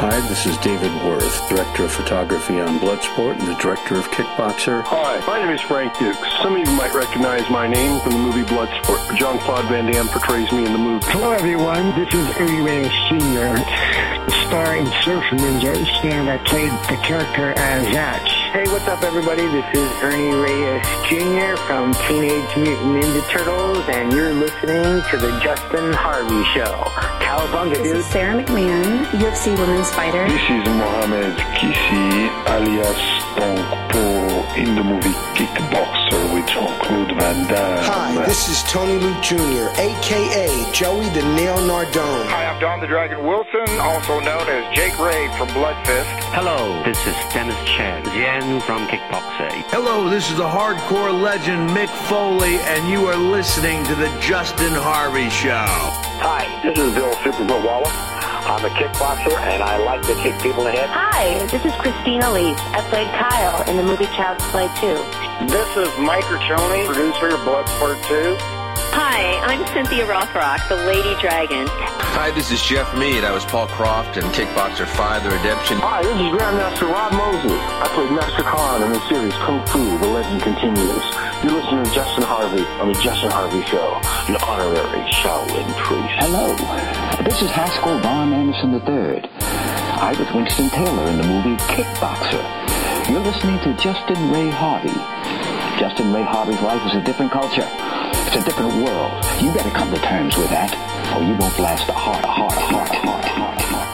Hi, this is David Worth, Director of Photography on Bloodsport and the Director of Kickboxer. Hi, my name is Frank Dux. Some of you might recognize my name from the movie Bloodsport. Jean-Claude Van Damme portrays me in the movie. Hello, everyone. This is Ernie Reyes Sr., star in Surf Ninjas, and I played the character uh, as Zatch. Hey, what's up, everybody? This is Ernie Reyes Jr. from Teenage Mutant Ninja Turtles, and you're listening to the Justin Harvey Show. Cowabunga, This dude. is Sara McMann, UFC Women's Fighter. This is Mohamed Qissi, alias Tong Po in the movie Kickboxer with Jean-Claude Van Damme. Hi, this is Tony Luke Jr., aka Joey the Nail Nardone. Hi, I'm Don the Dragon Wilson, also known as Jake Raye from Bloodfist. Hello, this is Dennis Chan, Yen from Kickboxer. Hello, this is the hardcore legend Mick Foley, and you are listening to the Justin Harvey Show. Hi, this is Bill Superfoot Wallace. I'm a kickboxer and I like to kick people in the head. Hi, this is Christine Elise. I played Kyle in the movie Child's Play 2. This is Mike Riccioni, producer of Bloodsport 2. Hi, I'm Cynthia Rothrock, the Lady Dragon. Hi, this is Jeff Mead. I was Paul Croft in Kickboxer 5 The Redemption. Hi, this is Grandmaster Rob Mosley. I played Master Khan in the series Kung Fu, The Legend Continues. You're listening to Justin Harvey on The Justin Harvey Show, an honorary Shaolin priest. Hello, this is Haskell Von Anderson III. I was Winston Taylor in the movie Kickboxer. You're listening to Justin Ray Harvey. Justin Ray Harvey's life is a different culture. It's a different world. You got to come to terms with that, or you won't last a heart, a heart, a heart, a heart, a heart, a heart.